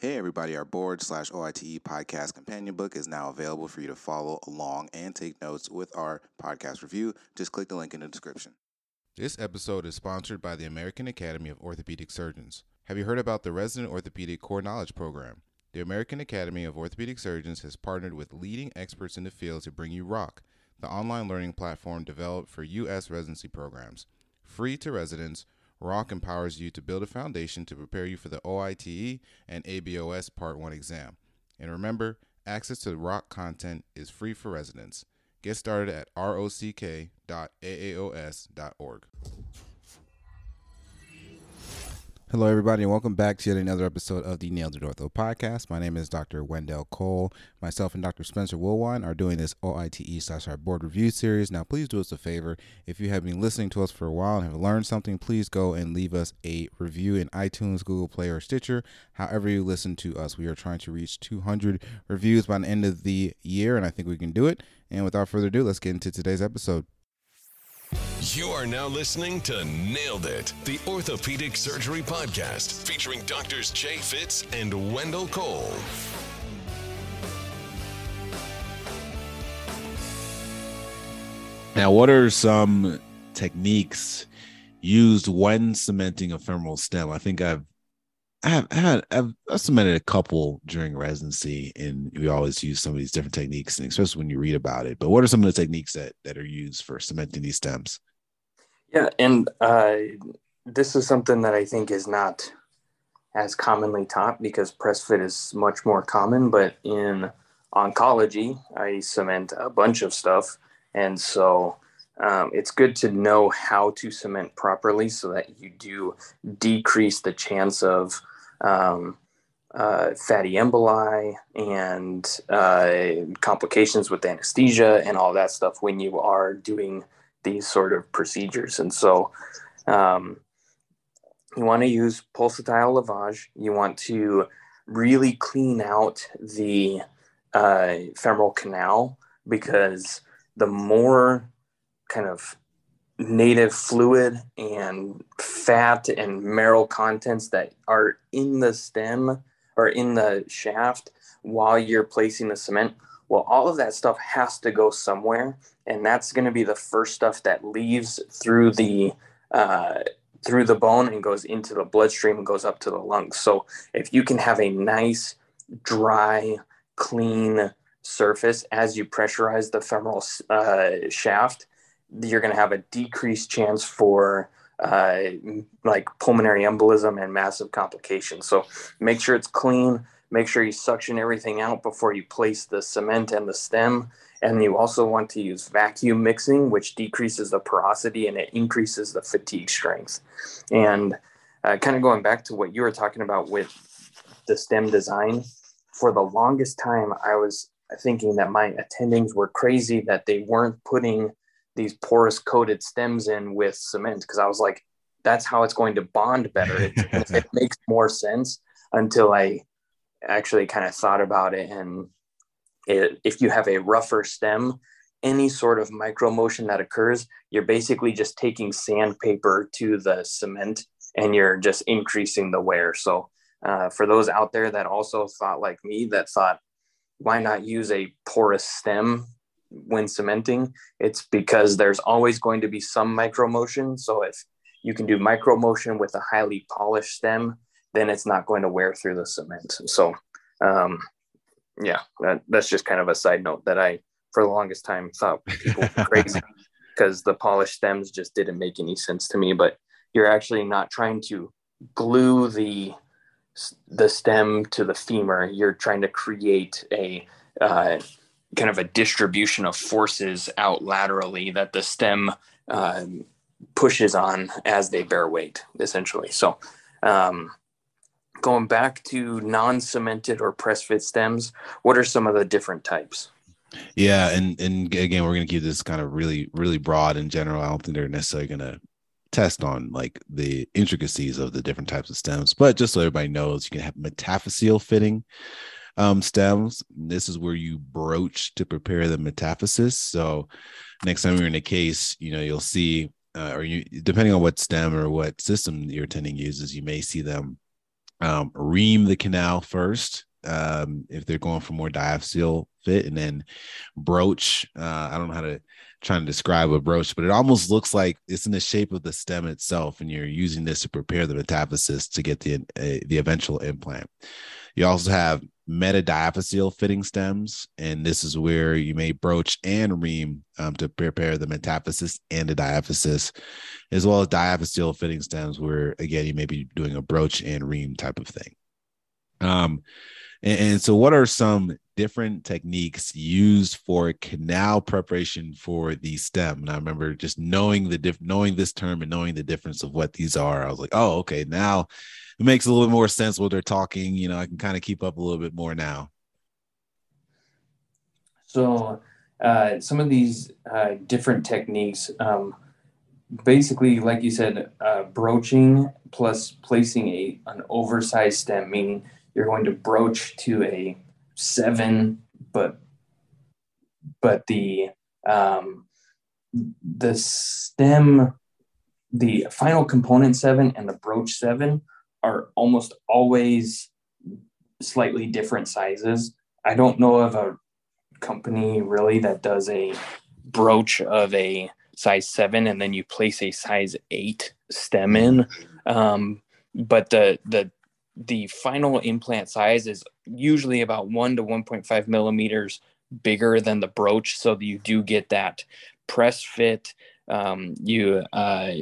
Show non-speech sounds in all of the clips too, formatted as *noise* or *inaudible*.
Hey everybody, our board slash OITE podcast companion book is now available for you to follow along and take notes with our podcast review. Just click the link in the description. This episode is sponsored by the American Academy of Orthopedic Surgeons. Have you heard about the Resident Orthopedic Core Knowledge Program? The American Academy of Orthopedic Surgeons has partnered with leading experts in the field to bring you ROCK, the online learning platform developed for U.S. residency programs. Free to residents, ROCK empowers you to build a foundation to prepare you for the OITE and ABOS Part 1 exam. And remember, access to ROCK content is free for residents. Get started at rock.aaos.org. Hello, everybody, and welcome back to yet another episode of the Nailed It Ortho podcast. My name is Dr. Wendell Cole. Myself and Dr. Spencer Woolwine are doing this OITE slash our board review series. Now, please do us a favor. If you have been listening to us for a while and have learned something, please go and leave us a review in iTunes, Google Play, or Stitcher. However, you listen to us, we are trying to reach 200 reviews by the end of the year, and I think we can do it. And without further ado, let's get into today's episode. You are now listening to Nailed It, the Orthopedic Surgery Podcast, featuring doctors Jay Fitz and Wendell Cole. Now, what are some techniques used when cementing a femoral stem? I think I've I have had I've, I've cemented a couple during residency, and we always use some of these different techniques, and especially when you read about it. But what are some of the techniques that that are used for cementing these stems? Yeah, and uh, this is something that I think is not as commonly taught because press fit is much more common. But in oncology, I cement a bunch of stuff, and so um, it's good to know how to cement properly so that you do decrease the chance of um, uh, fatty emboli and uh, complications with anesthesia and all that stuff when you are doing these sort of procedures. And so um, you want to use pulsatile lavage. You want to really clean out the uh, femoral canal because the more kind of native fluid and fat and marrow contents that are in the stem or in the shaft while you're placing the cement well all of that stuff has to go somewhere and that's going to be the first stuff that leaves through the uh, through the bone and goes into the bloodstream and goes up to the lungs so if you can have a nice dry clean surface as you pressurize the femoral uh, shaft you're going to have a decreased chance for uh, like pulmonary embolism and massive complications. So make sure it's clean. Make sure you suction everything out before you place the cement and the stem. And you also want to use vacuum mixing, which decreases the porosity and it increases the fatigue strength. And uh, kind of going back to what you were talking about with the stem design, for the longest time, I was thinking that my attendings were crazy that they weren't putting these porous coated stems in with cement because I was like, that's how it's going to bond better. It, it *laughs* makes more sense until I actually kind of thought about it. And it, if you have a rougher stem, any sort of micro motion that occurs, you're basically just taking sandpaper to the cement and you're just increasing the wear. So, uh, for those out there that also thought like me, that thought, why not use a porous stem when cementing, it's because there's always going to be some micro motion. So if you can do micro motion with a highly polished stem, then it's not going to wear through the cement. So, um, yeah, that, that's just kind of a side note that I, for the longest time, thought people were *laughs* crazy because the polished stems just didn't make any sense to me. But you're actually not trying to glue the the stem to the femur. You're trying to create a uh, kind of a distribution of forces out laterally that the stem uh, pushes on as they bear weight, essentially. So, um, going back to non-cemented or press fit stems, what are some of the different types? Yeah, and and again, we're gonna keep this kind of really really broad in general. I don't think they're necessarily gonna test on like the intricacies of the different types of stems, but just so everybody knows, you can have metaphyseal fitting, um, stems. This is where you broach to prepare the metaphysis. So next time you're in a case, you know, you'll see, uh, or you, depending on what stem or what system your attending uses, you may see them um, ream the canal first um, if they're going for more diaphyseal fit, and then broach. Uh, I don't know how to try to describe a broach, but it almost looks like it's in the shape of the stem itself, and you're using this to prepare the metaphysis to get the uh, the eventual implant. You also have metadiaphyseal fitting stems, and this is where you may broach and ream um, to prepare the metaphysis and the diaphysis, as well as diaphyseal fitting stems, where again you may be doing a broach and ream type of thing. Um, and, and so, what are some different techniques used for canal preparation for the stem? And I remember just knowing the diff- knowing this term and knowing the difference of what these are. I was like, oh, okay, now it makes a little bit more sense what they're talking. You know, I can kind of keep up a little bit more now. So, uh, some of these uh, different techniques, um, basically, like you said, uh, broaching plus placing a an oversized stem, meaning you're going to broach to a seven, but but the um, the stem, the final component seven and the broach seven are almost always slightly different sizes. I don't know of a company really that does a broach of a size seven and then you place a size eight stem in. Um, but the the the final implant size is usually about one to 1.5 millimeters bigger than the broach, so you do get that press fit. Um, you uh,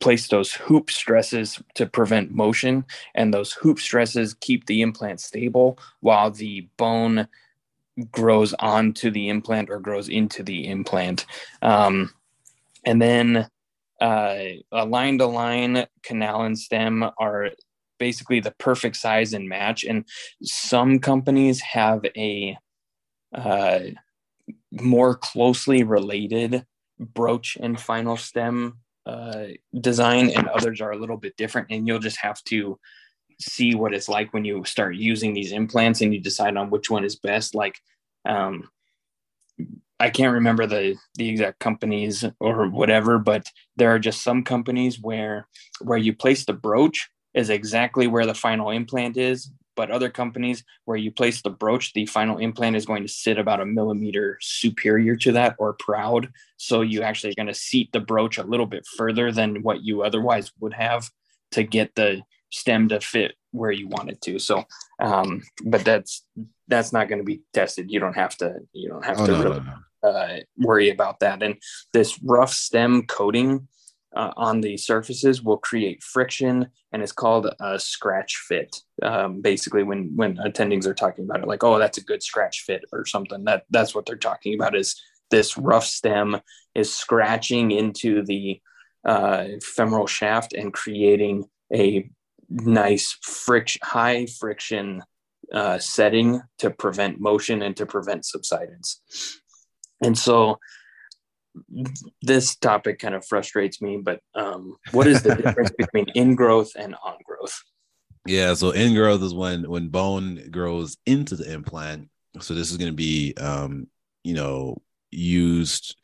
place those hoop stresses to prevent motion, and those hoop stresses keep the implant stable while the bone grows onto the implant or grows into the implant. Um, and then uh, a line to line canal and stem are basically the perfect size and match. And some companies have a uh, more closely related broach and final stem uh, design and others are a little bit different and you'll just have to see what it's like when you start using these implants and you decide on which one is best. Like um, i can't remember the the exact companies or whatever but there are just some companies where where you place the broach is exactly where the final implant is but other companies where you place the broach, the final implant is going to sit about a millimeter superior to that or proud. So you actually are going to seat the broach a little bit further than what you otherwise would have to get the stem to fit where you want it to. So, um, but that's that's not going to be tested. You don't have to. You don't have oh, to no, really no, no. Uh, worry about that. And this rough stem coating uh, on the surfaces will create friction and it's called a scratch fit. Um, basically when when attendings are talking about it like oh that's a good scratch fit or something that that's what they're talking about is this rough stem is scratching into the uh, femoral shaft and creating a nice friction high friction uh, setting to prevent motion and to prevent subsidence. And so this topic kind of frustrates me, but um, what is the *laughs* difference between ingrowth and on growth? Yeah, so ingrowth is when when bone grows into the implant. So this is going to be, um, you know, used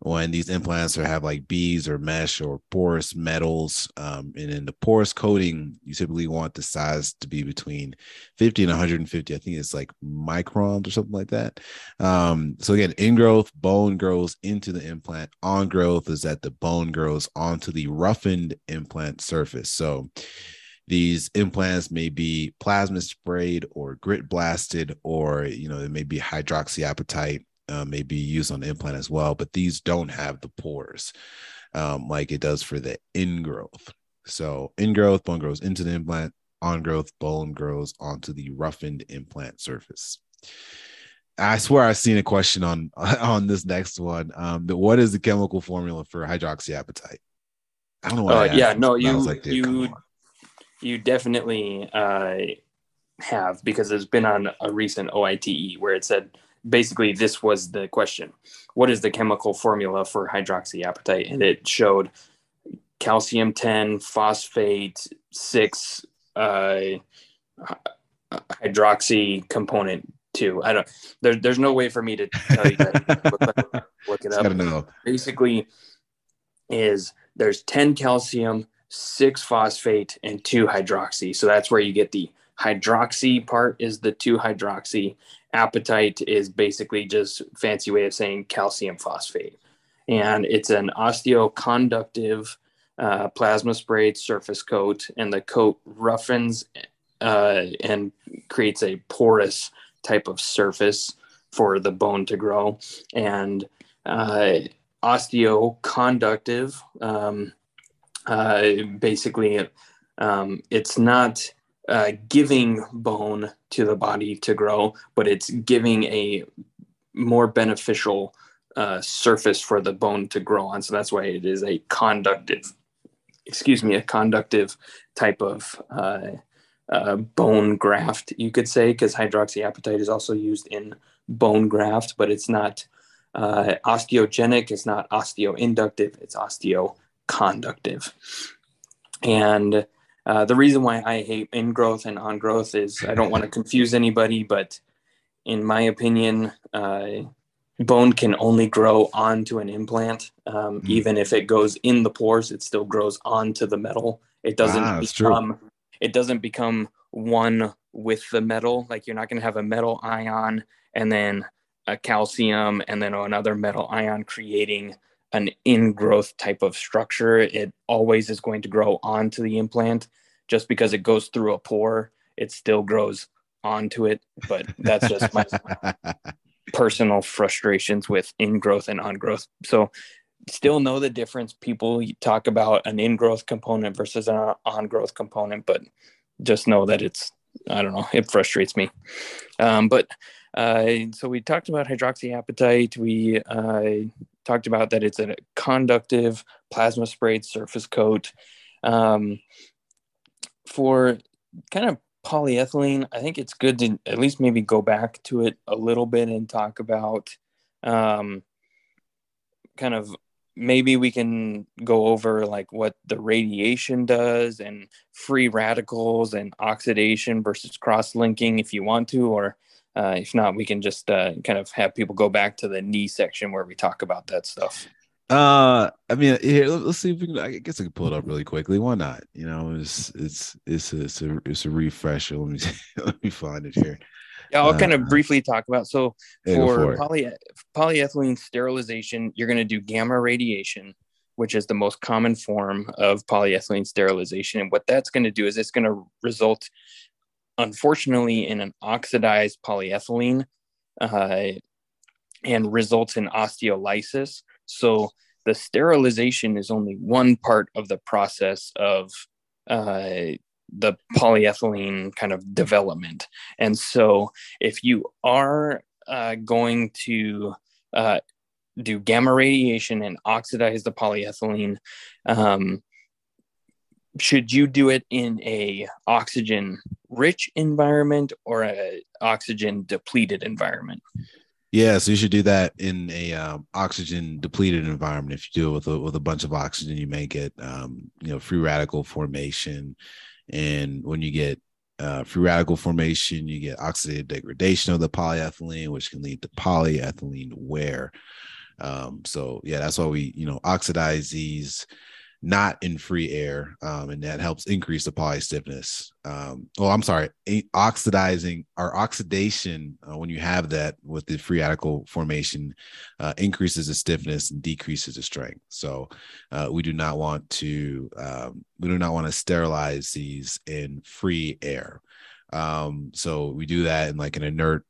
when these implants are have like beads or mesh or porous metals. Um, and in the porous coating, you typically want the size to be between 50 and 150. I think it's like microns or something like that. Um, so again, ingrowth, bone grows into the implant. On growth is that the bone grows onto the roughened implant surface. So these implants may be plasma sprayed or grit blasted, or you know, it may be hydroxyapatite uh, may be used on the implant as well, but these don't have the pores um, like it does for the ingrowth. So ingrowth, bone grows into the implant, on growth, bone grows onto the roughened implant surface. I swear I've seen a question on *laughs* on this next one. Um, what is the chemical formula for hydroxyapatite? I don't know. Uh, yeah, no, you like, you you definitely uh, have because it's been on a recent OITE where it said basically this was the question. What is the chemical formula for hydroxyapatite? And it showed calcium 10 phosphate 6 uh, hydroxy component 2 i don't there, there's no way for me to tell you that. *laughs* Look, it up. Basically is there's 10 calcium six phosphate and two hydroxy. So that's where you get the hydroxy part is the two hydroxy. Apatite is basically just fancy way of saying calcium phosphate. And it's an osteoconductive uh, plasma sprayed surface coat, and the coat roughens uh, and creates a porous type of surface for the bone to grow. And uh, osteoconductive, um, uh, basically, um, it's not uh, giving bone to the body to grow, but it's giving a more beneficial uh, surface for the bone to grow on. So that's why it is a conductive, excuse me, a conductive type of uh, uh, bone graft, you could say, because hydroxyapatite is also used in bone graft, but it's not uh, osteogenic, it's not osteoinductive, it's osteoconductive. And uh, the reason why I hate ingrowth and on growth is I don't want to confuse anybody, but in my opinion, uh, bone can only grow onto an implant. Um, mm. Even if it goes in the pores, it still grows onto the metal. It doesn't ah, become. It doesn't become one with the metal. Like you're not going to have a metal ion and then a calcium and then another metal ion creating an ingrowth type of structure. It always is going to grow onto the implant. Just because it goes through a pore, it still grows onto it. But that's just my *laughs* personal frustrations with ingrowth and on growth. So still know the difference. People talk about an ingrowth component versus an on growth component, but just know that it's I don't know. It frustrates me. Um, but uh, so we talked about hydroxyapatite. We uh, talked about that it's a conductive plasma sprayed surface coat. Um, for kind of polyethylene, I think it's good to at least maybe go back to it a little bit and talk about um, kind of maybe we can go over like what the radiation does and free radicals and oxidation versus cross linking if you want to or uh, if not we can just uh, kind of have people go back to the knee section where we talk about that stuff. Uh i mean here let's see if we can i guess i can pull it up really quickly. Why not? You know it's it's it's a it's a, it's a refresher. Let me *laughs* let me find it here. Yeah, I'll uh, kind of briefly talk about. So yeah, for, poly, polyethylene sterilization, you're going to do gamma radiation, which is the most common form of polyethylene sterilization. And what that's going to do is it's going to result, unfortunately, in an oxidized polyethylene uh, and results in osteolysis. So the sterilization is only one part of the process of uh, the polyethylene kind of development. And so, if you are uh, going to uh, do gamma radiation and oxidize the polyethylene, um, should you do it in a oxygen rich environment or a oxygen depleted environment? Yeah, so you should do that in a um, oxygen depleted environment. If you do it with a, with a bunch of oxygen, you may get um, you know free radical formation and when you get uh, free radical formation, you get oxidative degradation of the polyethylene, which can lead to polyethylene wear. Um, so yeah, that's why we, you know, oxidize these not in free air, um, and that helps increase the poly stiffness. Um, oh, I'm sorry, oxidizing our oxidation uh, when you have that with the free radical formation uh, increases the stiffness and decreases the strength. So uh, we do not want to um, we do not want to sterilize these in free air. Um, so we do that in like an inert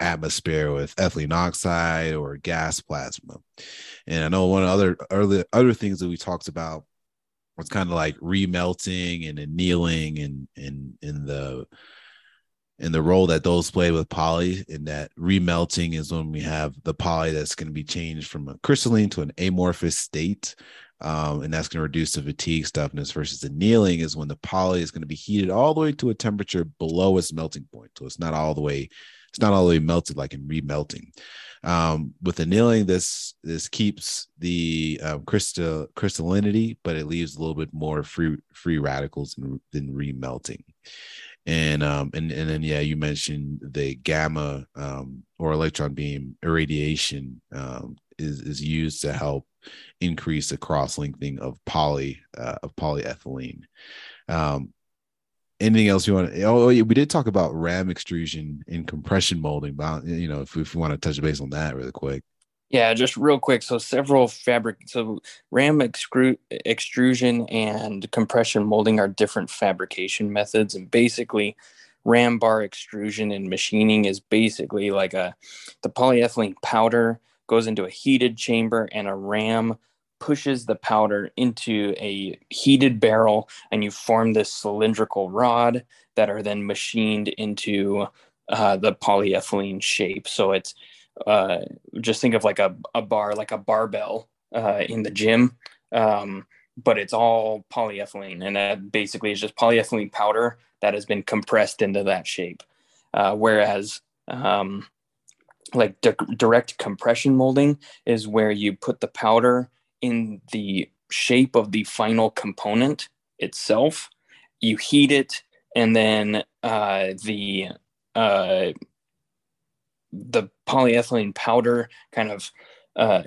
atmosphere with ethylene oxide or gas plasma. And I know one of the other other other things that we talked about was kind of like remelting and annealing and in in the in the role that those play with poly in that remelting is when we have the poly that's going to be changed from a crystalline to an amorphous state um, and that's going to reduce the fatigue stiffness versus annealing is when the poly is going to be heated all the way to a temperature below its melting point so it's not all the way it's not all the way melted like in remelting. Um, with annealing, this this keeps the um, crystal crystallinity, but it leaves a little bit more free free radicals than, than remelting. And um and and then yeah, you mentioned the gamma um, or electron beam irradiation um, is is used to help increase the cross linking of poly uh, of polyethylene. Um, anything else you want? To, oh, oh we did talk about ram extrusion and compression molding, but you know, if, if we want to touch base on that really quick. Yeah, just real quick. So several fabric, so ram excru- extrusion and compression molding are different fabrication methods, and basically, ram bar extrusion and machining is basically like a the polyethylene powder goes into a heated chamber and a ram pushes the powder into a heated barrel and you form this cylindrical rod that are then machined into uh, the polyethylene shape. So it's uh, just think of like a, a bar like a barbell uh, in the gym. Um, but it's all polyethylene and that basically is just polyethylene powder that has been compressed into that shape. Uh, whereas um, like di- direct compression molding is where you put the powder in the shape of the final component itself. You heat it, and then uh, the uh, the polyethylene powder kind of uh,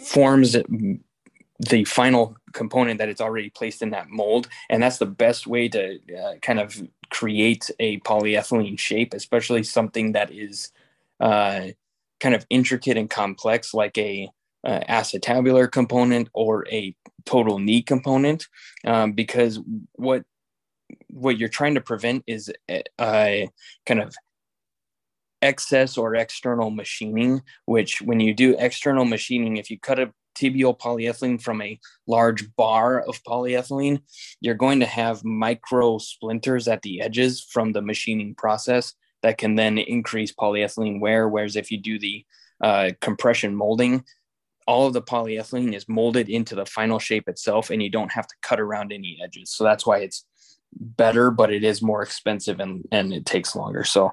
forms the final component that it's already placed in that mold, and that's the best way to uh, kind of create a polyethylene shape, especially something that is uh, kind of intricate and complex, like a uh, acetabular component or a total knee component, um, because what what you're trying to prevent is a, a kind of excess or external machining. Which, when you do external machining, if you cut a tibial polyethylene from a large bar of polyethylene, you're going to have micro splinters at the edges from the machining process that can then increase polyethylene wear. Whereas if you do the uh, compression molding, all of the polyethylene is molded into the final shape itself and you don't have to cut around any edges. So that's why it's better, but it is more expensive and, and it takes longer. So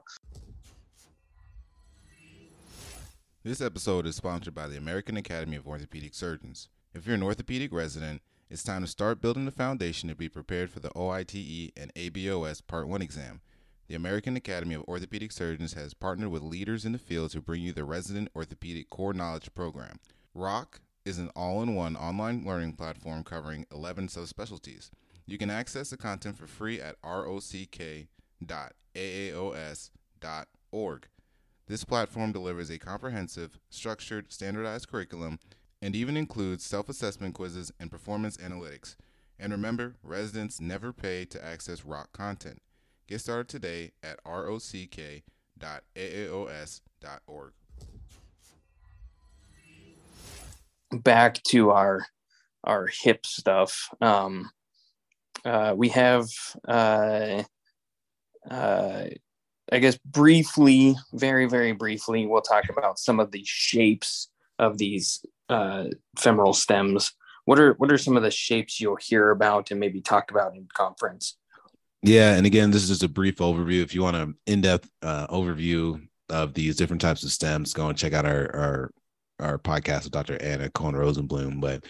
this episode is sponsored by the American Academy of Orthopedic Surgeons. If you're an orthopedic resident, it's time to start building the foundation to be prepared for the OITE and ABOS Part 1 exam. The American Academy of Orthopedic Surgeons has partnered with leaders in the field to bring you the Resident Orthopedic Core Knowledge Program. ROCK is an all in one online learning platform covering 11 subspecialties. You can access the content for free at rock.aaos.org. This platform delivers a comprehensive, structured, standardized curriculum and even includes self assessment quizzes and performance analytics. And remember, residents never pay to access ROCK content. Get started today at rock.aaos.org. back to our our hip stuff. Um, uh, we have, uh, uh, I guess, briefly, very very briefly, we'll talk about some of the shapes of these uh, femoral stems. What are what are some of the shapes you'll hear about and maybe talk about in conference? Yeah, and again, this is just a brief overview. If you want an in-depth uh, overview of these different types of stems, go and check out our our our podcast with Dr. Anna Cohen Rosenblum. But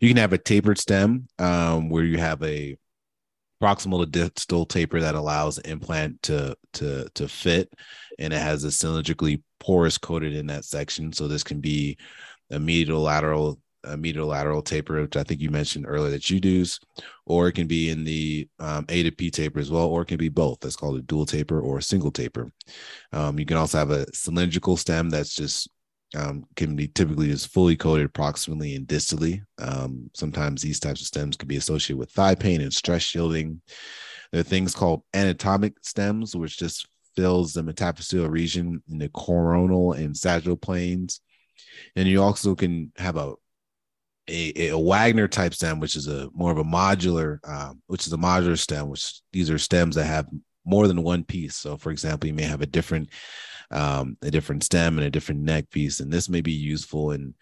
you can have a tapered stem um, where you have a proximal to distal taper that allows the implant to to to fit, and it has a cylindrically porous coated in that section. So this can be a medial lateral a medial lateral taper, which I think you mentioned earlier that you do, or it can be in the um, A to P taper as well, or it can be both. That's called a dual taper or a single taper. Um, you can also have a cylindrical stem that's just um, can be typically just fully coated proximally and distally. Um, sometimes these types of stems can be associated with thigh pain and stress shielding. There are things called anatomic stems, which just fills the metaphyseal region in the coronal and sagittal planes. And you also can have a a, a Wagner type stem, which is a more of a modular, um, which is a modular stem, which these are stems that have more than one piece. So, for example, you may have a different um, a different stem and a different neck piece, and this may be useful in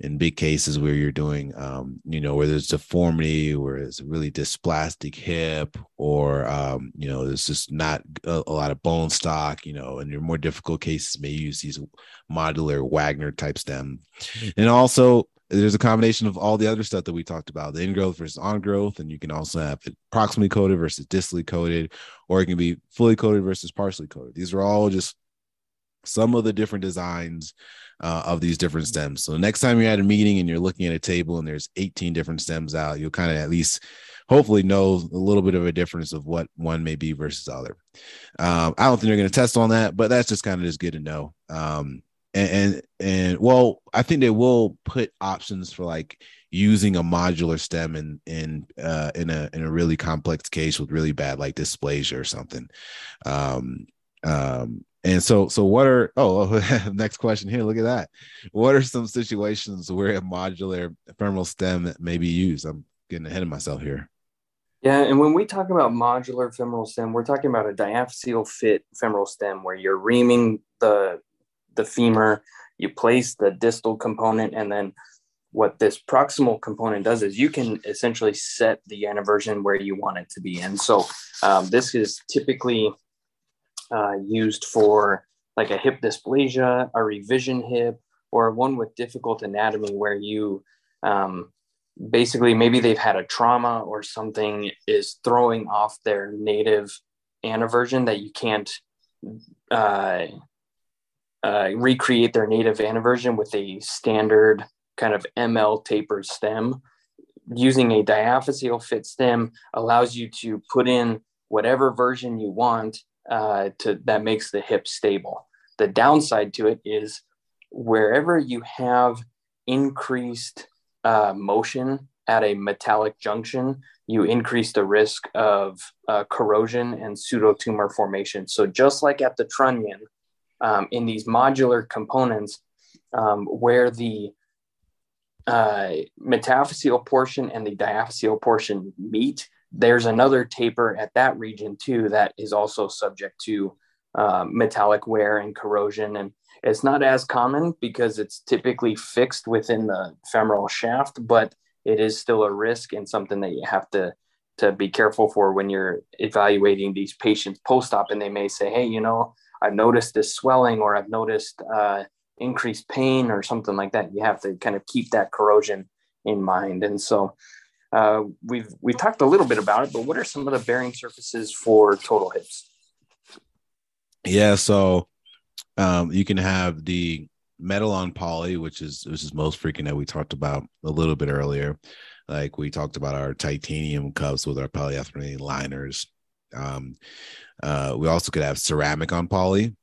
in big cases where you're doing, um, you know, where there's deformity, where it's a really dysplastic hip, or um, you know, there's just not a, a, lot of bone stock, you know, and your more difficult cases may use these modular Wagner type stem, and also there's a combination of all the other stuff that we talked about the ingrowth versus on growth and you can also have it proximally coated versus distally coated or it can be fully coated versus partially coated. These are all just some of the different designs uh, of these different stems. So next time you're at a meeting and you're looking at a table and there's 18 different stems out, you'll kind of at least hopefully know a little bit of a difference of what one may be versus the other. Um, I don't think they're going to test on that, but that's just kind of just good to know. Um, and, and and well, I think they will put options for like using a modular stem in in uh, in a in a really complex case with really bad like dysplasia or something. Um, um, and so, so what are oh *laughs* next question here? Look at that. What are some situations where a modular femoral stem may be used? I'm getting ahead of myself here. Yeah, and when we talk about modular femoral stem, we're talking about a diaphyseal fit femoral stem where you're reaming the the femur, you place the distal component, and then what this proximal component does is you can essentially set the anteversion where you want it to be. And so um, this is typically uh, used for like a hip dysplasia, a revision hip, or one with difficult anatomy where you um, basically maybe they've had a trauma or something is throwing off their native anteversion that you can't uh, uh, recreate their native anteversion with a standard kind of ML tapered stem. Using a diaphyseal fit stem allows you to put in whatever version you want uh, to that makes the hip stable. The downside to it is wherever you have increased uh, motion at a metallic junction, you increase the risk of uh, corrosion and pseudotumor formation. So just like at the trunnion, um, in these modular components, um, where the uh, metaphyseal portion and the diaphyseal portion meet, there's another taper at that region too that is also subject to uh, metallic wear and corrosion. And it's not as common because it's typically fixed within the femoral shaft, but it is still a risk and something that you have to to be careful for when you're evaluating these patients post-op. And they may say hey you know i've noticed this swelling or i've noticed uh, increased pain or something like that. You have to kind of keep that corrosion in mind. And so uh, we've we've talked a little bit about it, but what are some of the bearing surfaces for total hips? Yeah, so um, you can have the metal on poly, which is which is most frequent that we talked about a little bit earlier. Like we talked about our titanium cups with our polyethylene liners. Um, uh, we also could have ceramic on poly,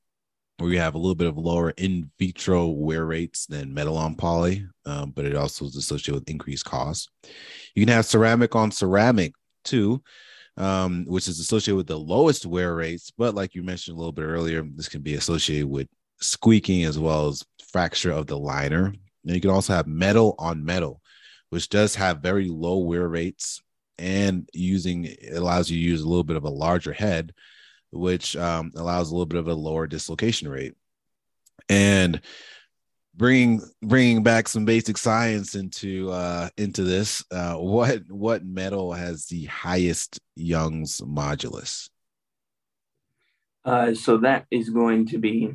we have a little bit of lower in vitro wear rates than metal on poly, um, but it also is associated with increased costs. You can have ceramic on ceramic too, um, which is associated with the lowest wear rates. But like you mentioned a little bit earlier, this can be associated with squeaking as well as fracture of the liner. And you can also have metal on metal, which does have very low wear rates and using allows you to use a little bit of a larger head which um, allows a little bit of a lower dislocation rate. And bringing bringing back some basic science into uh, into this, uh, what what metal has the highest Young's modulus? Uh, so that is going to be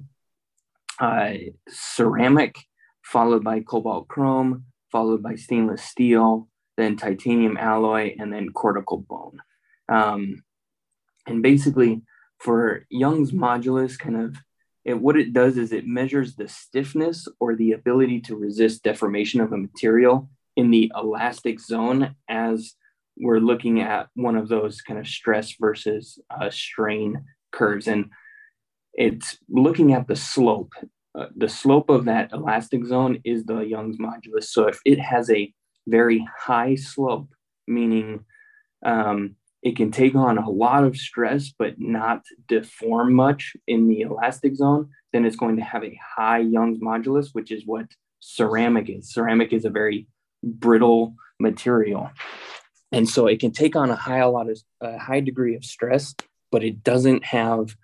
uh, ceramic, followed by cobalt chrome, followed by stainless steel, then titanium alloy, and then cortical bone. Um, and basically, for Young's modulus, kind of it, what it does is it measures the stiffness or the ability to resist deformation of a material in the elastic zone as we're looking at one of those kind of stress versus uh, strain curves. And it's looking at the slope. Uh, the slope of that elastic zone is the Young's modulus. So if it has a very high slope, meaning um, it can take on a lot of stress but not deform much in the elastic zone, then it's going to have a high Young's modulus, which is what ceramic is. Ceramic is a very brittle material. And so it can take on a high a lot of a high degree of stress, but it doesn't have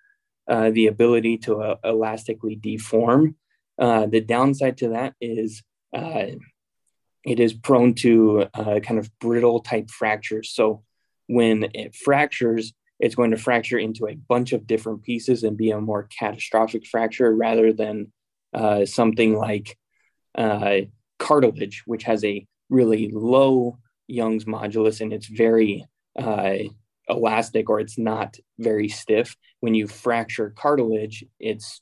uh, the ability to uh, elastically deform. Uh, the downside to that is uh, it is prone to uh, kind of brittle type fractures. So when it fractures, it's going to fracture into a bunch of different pieces and be a more catastrophic fracture rather than uh, something like uh, cartilage, which has a really low Young's modulus and it's very uh, elastic or it's not very stiff. When you fracture cartilage, it's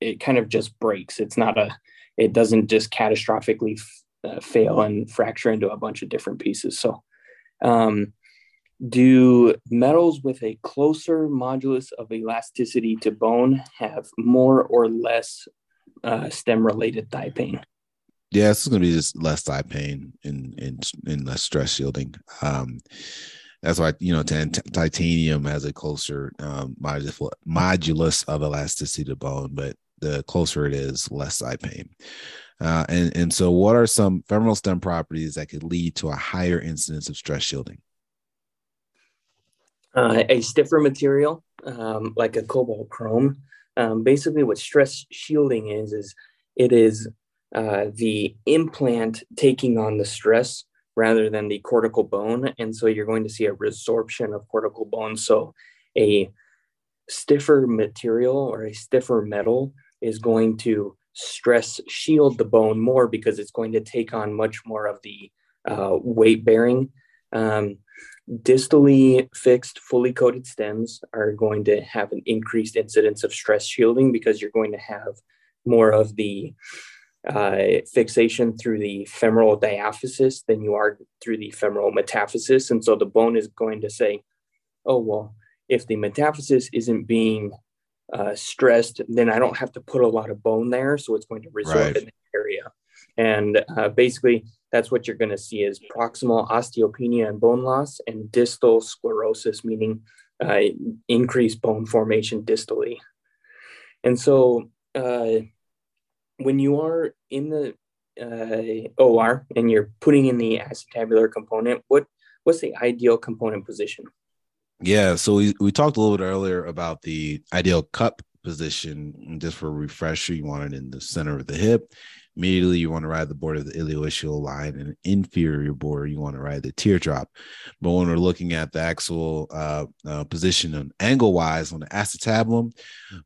it kind of just breaks. It's not a, it doesn't just catastrophically f- uh, fail and fracture into a bunch of different pieces. So, um, do metals with a closer modulus of elasticity to bone have more or less uh, stem related thigh pain? Yeah, it's going to be just less thigh pain and and, and less stress shielding. Um, that's why you know t- titanium has a closer um, modulus, modulus of elasticity to bone, but the closer it is, less thigh pain. Uh, and and so, what are some femoral stem properties that could lead to a higher incidence of stress shielding? Uh, a stiffer material um, like a cobalt chrome. Um, basically, what stress shielding is is it is uh, the implant taking on the stress rather than the cortical bone. And so you're going to see a resorption of cortical bone. So a stiffer material or a stiffer metal is going to stress shield the bone more because it's going to take on much more of the uh, weight bearing. Um, distally fixed, fully coated stems are going to have an increased incidence of stress shielding because you're going to have more of the uh, fixation through the femoral diaphysis than you are through the femoral metaphysis. And so the bone is going to say, oh, well, if the metaphysis isn't being uh, stressed, then I don't have to put a lot of bone there. So it's going to resorb right. in the area. And uh, basically, that's what you're going to see is proximal osteopenia and bone loss and distal sclerosis, meaning uh, increased bone formation distally. And so uh, when you are in the uh, OR and you're putting in the acetabular component, what what's the ideal component position? Yeah, so we, we talked a little bit earlier about the ideal cup position. Just for a refresher, you want it in the center of the hip. Immediately, you want to ride the border of the ilioischial line, and inferior border, you want to ride the teardrop. But when we're looking at the actual uh, uh, position and angle wise on the acetabulum,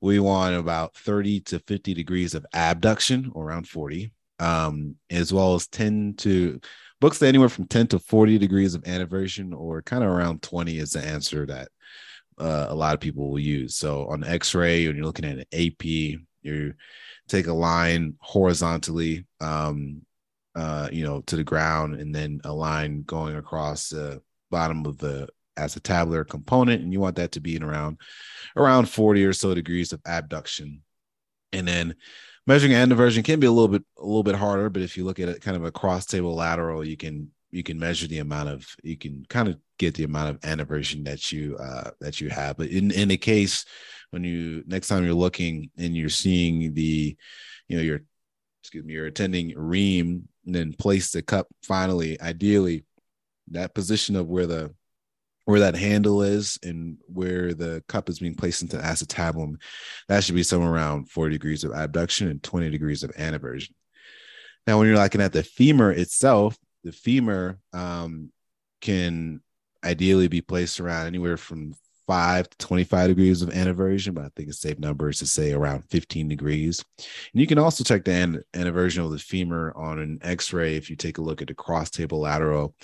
we want about 30 to 50 degrees of abduction, or around 40, um, as well as 10 to books that anywhere from 10 to 40 degrees of anteversion, or kind of around 20 is the answer that uh, a lot of people will use. So on X-ray, when you're looking at an AP, you take a line horizontally, um, uh, you know, to the ground, and then a line going across the bottom of the acetabular component, and you want that to be in around around 40 or so degrees of abduction, and then measuring anteversion can be a little bit a little bit harder, but if you look at it kind of a cross table lateral, you can you can measure the amount of you can kind of get the amount of anteversion that you uh that you have. But in in a case when you next time you're looking and you're seeing the you know you're excuse me you're attending ream and then place the cup finally ideally that position of where the where that handle is and where the cup is being placed into acetabulum, that should be somewhere around 40 degrees of abduction and 20 degrees of anteversion. Now, when you're looking at the femur itself, the femur um, can ideally be placed around anywhere from five to 25 degrees of anteversion, but I think a safe number is to say around 15 degrees. And you can also check the an- anteversion of the femur on an x-ray if you take a look at the cross table lateral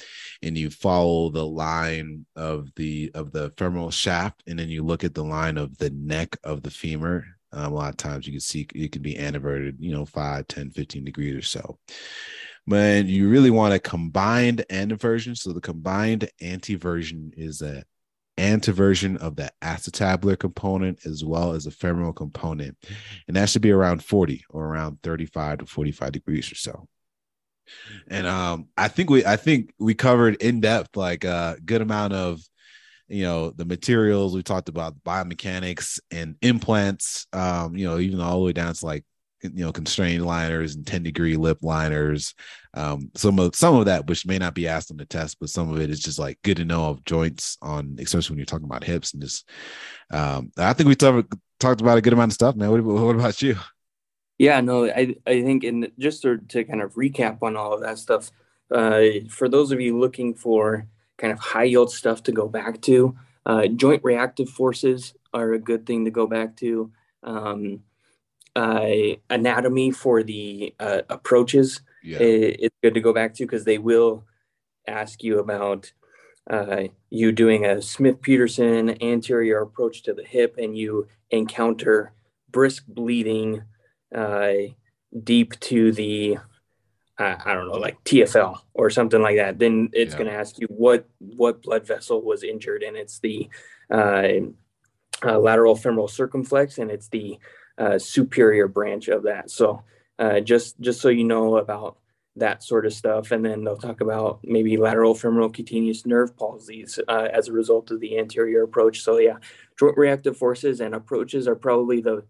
and you follow the line of the of the femoral shaft and then you look at the line of the neck of the femur. Um, a lot of times you can see it can be anteverted you know 5 10 15 degrees or so. But you really want a combined anteversion so the combined anteversion is a anteversion of the acetabular component as well as the femoral component. And that should be around 40 or around 35 to 45 degrees or so. And um, I think we I think we covered in depth like a good amount of you know the materials we talked about biomechanics and implants um you know even all the way down to like you know constrained liners and 10 degree lip liners. Um some of some of that which may not be asked on the test but some of it is just like good to know of joints on especially when you're talking about hips and just um i think we talked talked about a good amount of stuff man. What, what about you? Yeah no i i think and just to, to kind of recap on all of that stuff uh for those of you looking for kind of high yield stuff to go back to uh joint reactive forces are a good thing to go back to. Um uh, anatomy for the uh, approaches yeah. it's good to go back to because they will ask you about uh, you doing a Smith Petersen anterior approach to the hip and you encounter brisk bleeding uh, deep to the uh, I don't know, like TFL or something like that, then it's yeah. going to ask you what what blood vessel was injured, and it's the uh, uh, lateral femoral circumflex, and it's the uh, superior branch of that. So uh, just just so you know about that sort of stuff, and then they'll talk about maybe lateral femoral cutaneous nerve palsies uh, as a result of the anterior approach. So yeah, joint reactive forces and approaches are probably the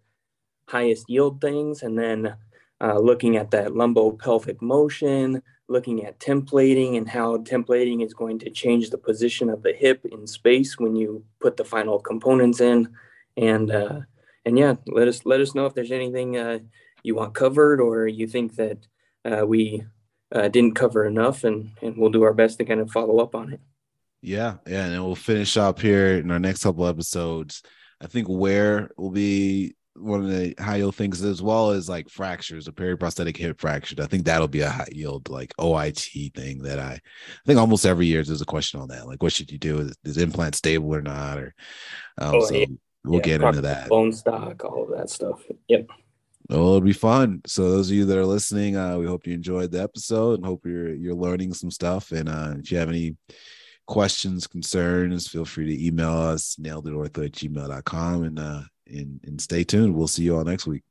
highest yield things, and then uh, looking at that lumbopelvic motion, looking at templating and how templating is going to change the position of the hip in space when you put the final components in. And uh, and yeah, let us let us know if there's anything uh, you want covered or you think that uh, we uh, didn't cover enough, and and we'll do our best to kind of follow up on it. Yeah, yeah, and then we'll finish up here in our next couple episodes. I think wear will be one of the high yield things as well as like fractures, a periprosthetic hip fracture. I think that'll be a high yield like OIT thing that I, I think almost every year there's a question on that. Like, what should you do? Is, is implant stable or not? Or um, oh, so yeah. We'll yeah, get into that. Bone stock, all of that stuff. Yep. Oh, it'll be fun. So those of you that are listening, uh, we hope you enjoyed the episode and hope you're you're learning some stuff. And uh, if you have any questions, concerns, feel free to email us, naileditortho at gmail.com. And uh, and, and stay tuned. We'll see you all next week.